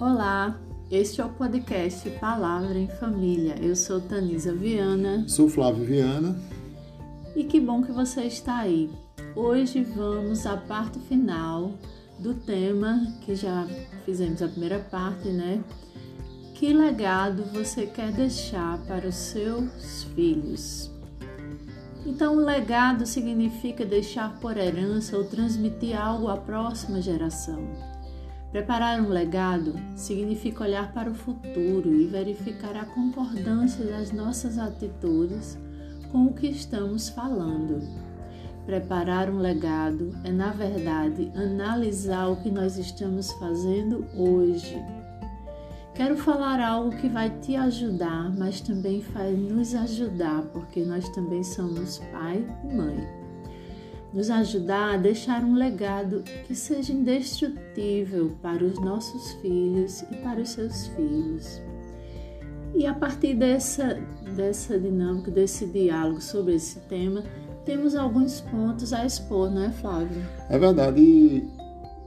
Olá, este é o podcast Palavra em Família. Eu sou Tanisa Viana. Sou Flávio Viana. E que bom que você está aí. Hoje vamos à parte final do tema que já fizemos a primeira parte, né? Que legado você quer deixar para os seus filhos? Então, legado significa deixar por herança ou transmitir algo à próxima geração. Preparar um legado significa olhar para o futuro e verificar a concordância das nossas atitudes com o que estamos falando. Preparar um legado é, na verdade, analisar o que nós estamos fazendo hoje. Quero falar algo que vai te ajudar, mas também vai nos ajudar, porque nós também somos pai e mãe. Nos ajudar a deixar um legado que seja indestrutível para os nossos filhos e para os seus filhos. E a partir dessa, dessa dinâmica, desse diálogo sobre esse tema, temos alguns pontos a expor, não é, Flávio? É verdade. E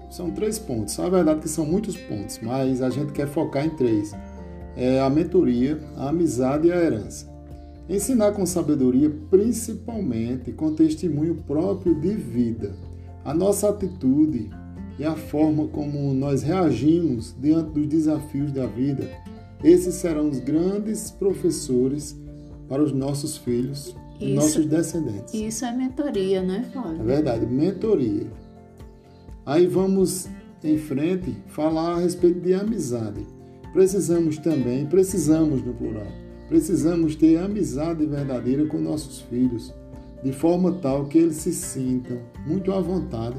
são três pontos. É verdade que são muitos pontos, mas a gente quer focar em três: é a mentoria, a amizade e a herança. Ensinar com sabedoria, principalmente com testemunho próprio de vida. A nossa atitude e a forma como nós reagimos diante dos desafios da vida esses serão os grandes professores para os nossos filhos e nossos descendentes. Isso é mentoria, né, Flávio? É verdade, mentoria. Aí vamos em frente falar a respeito de amizade. Precisamos também, precisamos no plural, precisamos ter amizade verdadeira com nossos filhos, de forma tal que eles se sintam muito à vontade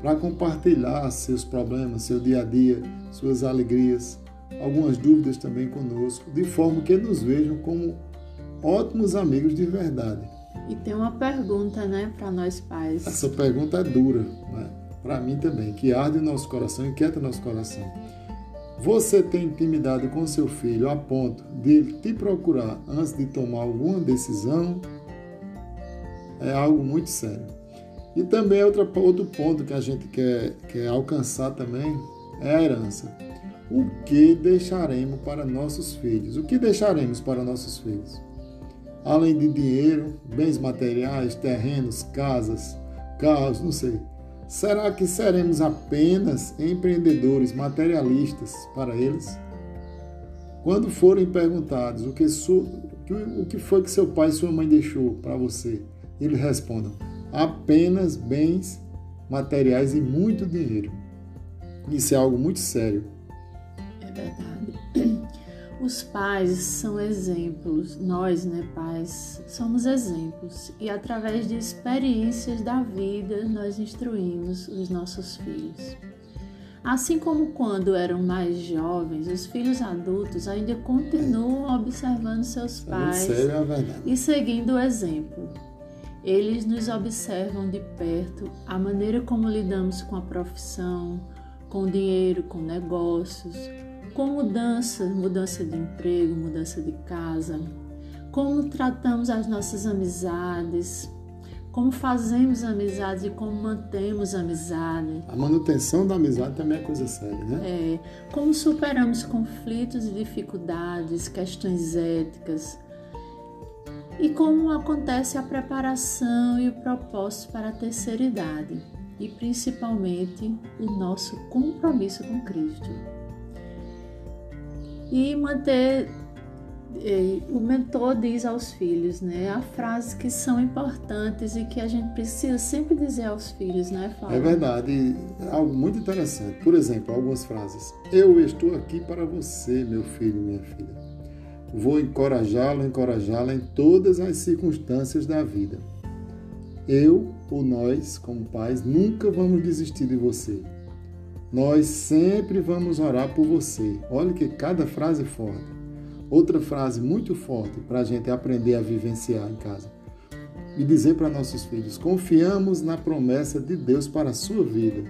para compartilhar seus problemas, seu dia a dia, suas alegrias, algumas dúvidas também conosco, de forma que nos vejam como ótimos amigos de verdade. E tem uma pergunta, né, para nós pais. Essa pergunta é dura, né? Para mim também, que arde o nosso coração, inquieta o nosso coração. Você tem intimidade com seu filho a ponto de ele te procurar antes de tomar alguma decisão? É algo muito sério. E também outra, outro ponto que a gente quer, quer alcançar também é a herança o que deixaremos para nossos filhos? O que deixaremos para nossos filhos? Além de dinheiro, bens materiais, terrenos, casas, carros, não sei. Será que seremos apenas empreendedores materialistas para eles? Quando forem perguntados o que, o que foi que seu pai e sua mãe deixou para você, eles respondam: apenas bens materiais e muito dinheiro. Isso é algo muito sério verdade. Os pais são exemplos, nós, né, pais, somos exemplos e através de experiências da vida nós instruímos os nossos filhos. Assim como quando eram mais jovens, os filhos adultos ainda continuam observando seus pais é e seguindo o exemplo. Eles nos observam de perto a maneira como lidamos com a profissão, com o dinheiro, com negócios, com mudança, mudança de emprego, mudança de casa, como tratamos as nossas amizades, como fazemos amizades e como mantemos amizade. A manutenção da amizade também é coisa séria, né? É. Como superamos conflitos e dificuldades, questões éticas. E como acontece a preparação e o propósito para a terceira idade. E principalmente o nosso compromisso com Cristo e manter eh, o mentor diz aos filhos, né? Há frases que são importantes e que a gente precisa sempre dizer aos filhos, né, Fábio? É verdade, é algo muito interessante. Por exemplo, algumas frases. Eu estou aqui para você, meu filho e minha filha. Vou encorajá-lo, encorajá-la em todas as circunstâncias da vida. Eu ou nós, como pais, nunca vamos desistir de você. Nós sempre vamos orar por você. Olha que cada frase forte. Outra frase muito forte para a gente aprender a vivenciar em casa. E dizer para nossos filhos: confiamos na promessa de Deus para a sua vida.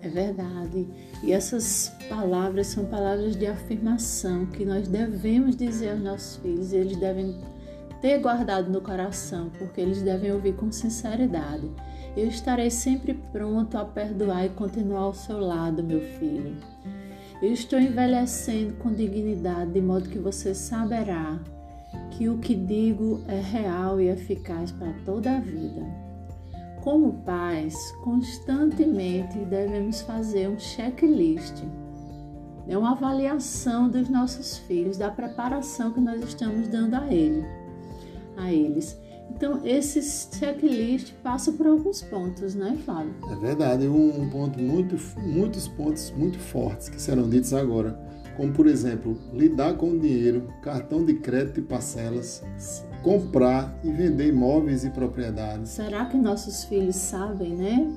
É verdade. E essas palavras são palavras de afirmação que nós devemos dizer aos nossos filhos. Eles devem ter guardado no coração, porque eles devem ouvir com sinceridade. Eu estarei sempre pronto a perdoar e continuar ao seu lado, meu filho. Eu estou envelhecendo com dignidade, de modo que você saberá que o que digo é real e eficaz para toda a vida. Como pais, constantemente devemos fazer um checklist, é uma avaliação dos nossos filhos, da preparação que nós estamos dando a ele, a eles. Então, esse checklist passa por alguns pontos, né, Flávio? É verdade, um ponto muito, muitos pontos muito fortes que serão ditos agora, como por exemplo, lidar com dinheiro, cartão de crédito e parcelas, comprar e vender imóveis e propriedades. Será que nossos filhos sabem, né?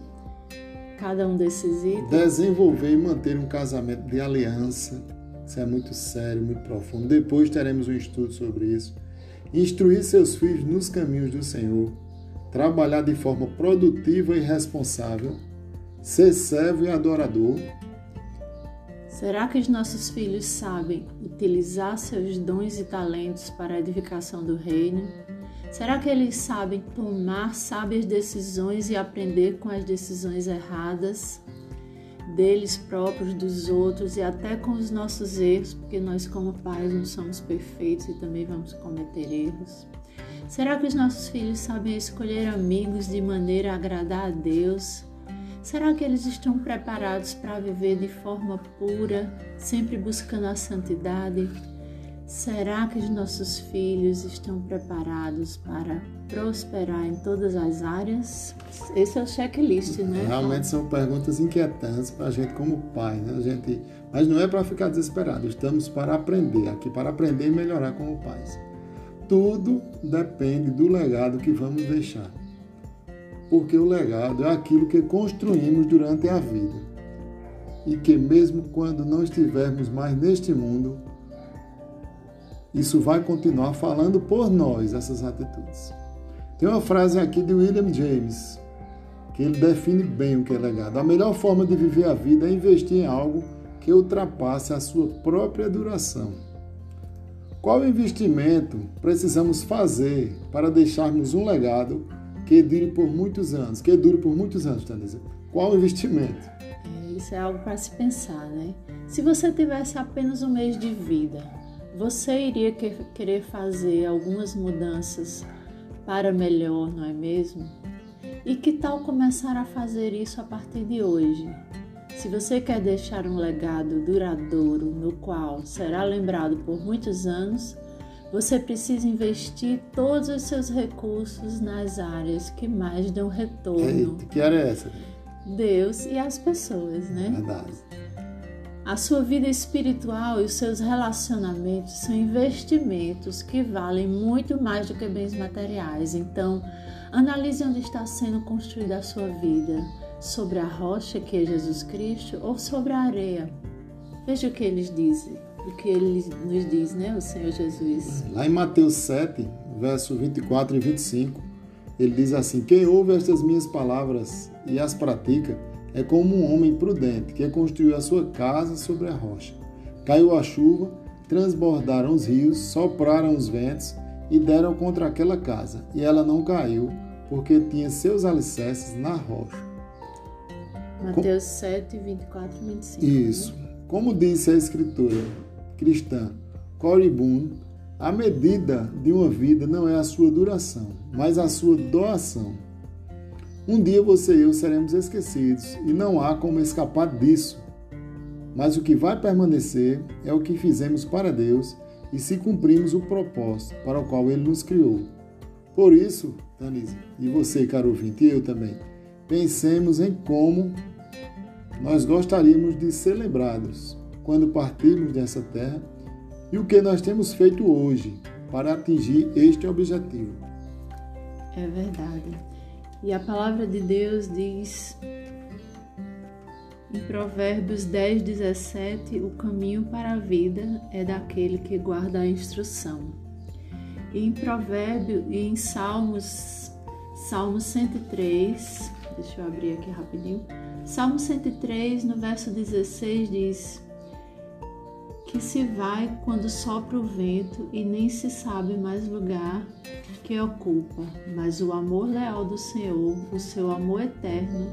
Cada um desses itens. Desenvolver e manter um casamento de aliança. Isso é muito sério, muito profundo. Depois teremos um estudo sobre isso instruir seus filhos nos caminhos do Senhor, trabalhar de forma produtiva e responsável, ser servo e adorador. Será que os nossos filhos sabem utilizar seus dons e talentos para a edificação do reino? Será que eles sabem tomar sábias decisões e aprender com as decisões erradas? Deles próprios, dos outros e até com os nossos erros, porque nós, como pais, não somos perfeitos e também vamos cometer erros. Será que os nossos filhos sabem escolher amigos de maneira a agradar a Deus? Será que eles estão preparados para viver de forma pura, sempre buscando a santidade? Será que os nossos filhos estão preparados para prosperar em todas as áreas? Esse é o checklist, né? Realmente são perguntas inquietantes para a gente como pai, né? A gente, mas não é para ficar desesperado. Estamos para aprender aqui, para aprender e melhorar como pais. Tudo depende do legado que vamos deixar, porque o legado é aquilo que construímos durante a vida e que mesmo quando não estivermos mais neste mundo isso vai continuar falando por nós, essas atitudes. Tem uma frase aqui de William James, que ele define bem o que é legado. A melhor forma de viver a vida é investir em algo que ultrapasse a sua própria duração. Qual investimento precisamos fazer para deixarmos um legado que dure por muitos anos? Que dure por muitos anos, Tanisa? Qual investimento? É, isso é algo para se pensar, né? Se você tivesse apenas um mês de vida, você iria querer fazer algumas mudanças para melhor, não é mesmo? E que tal começar a fazer isso a partir de hoje? Se você quer deixar um legado duradouro no qual será lembrado por muitos anos, você precisa investir todos os seus recursos nas áreas que mais dão retorno. Eita, que área é essa? Deus e as pessoas, né? Verdade. A sua vida espiritual e os seus relacionamentos são investimentos que valem muito mais do que bens materiais. Então, analise onde está sendo construída a sua vida: sobre a rocha que é Jesus Cristo ou sobre a areia. Veja o que eles dizem, o que ele nos diz, né, o Senhor Jesus. Lá em Mateus 7, verso 24 e 25, ele diz assim: Quem ouve estas minhas palavras e as pratica, é como um homem prudente que construiu a sua casa sobre a rocha. Caiu a chuva, transbordaram os rios, sopraram os ventos e deram contra aquela casa, e ela não caiu, porque tinha seus alicerces na rocha. Mateus Com... 7, 24 e 25. Isso. Né? Como disse a escritora cristã Cory Boone, a medida de uma vida não é a sua duração, mas a sua doação. Um dia você e eu seremos esquecidos e não há como escapar disso. Mas o que vai permanecer é o que fizemos para Deus e se cumprimos o propósito para o qual Ele nos criou. Por isso, Tanise, e você, caro ouvinte, e eu também, pensemos em como nós gostaríamos de ser lembrados quando partirmos dessa terra e o que nós temos feito hoje para atingir este objetivo. É verdade. E a palavra de Deus diz em Provérbios 10, 17: O caminho para a vida é daquele que guarda a instrução. E em Provérbio e em Salmos, Salmo 103, deixa eu abrir aqui rapidinho. Salmo 103, no verso 16, diz: que se vai quando sopra o vento e nem se sabe mais lugar que ocupa, mas o amor leal do Senhor, o seu amor eterno,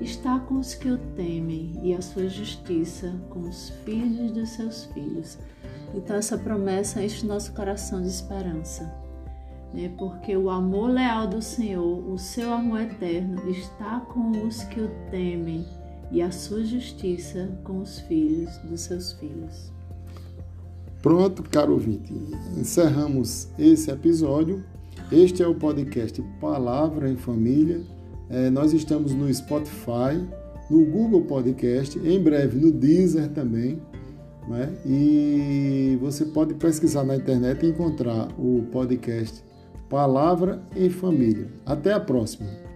está com os que o temem e a sua justiça com os filhos dos seus filhos. Então, essa promessa enche nosso coração de esperança, né? porque o amor leal do Senhor, o seu amor eterno, está com os que o temem e a sua justiça com os filhos dos seus filhos. Pronto, caro ouvinte, encerramos esse episódio. Este é o podcast Palavra em Família. É, nós estamos no Spotify, no Google Podcast, em breve no Deezer também. Né? E você pode pesquisar na internet e encontrar o podcast Palavra em Família. Até a próxima!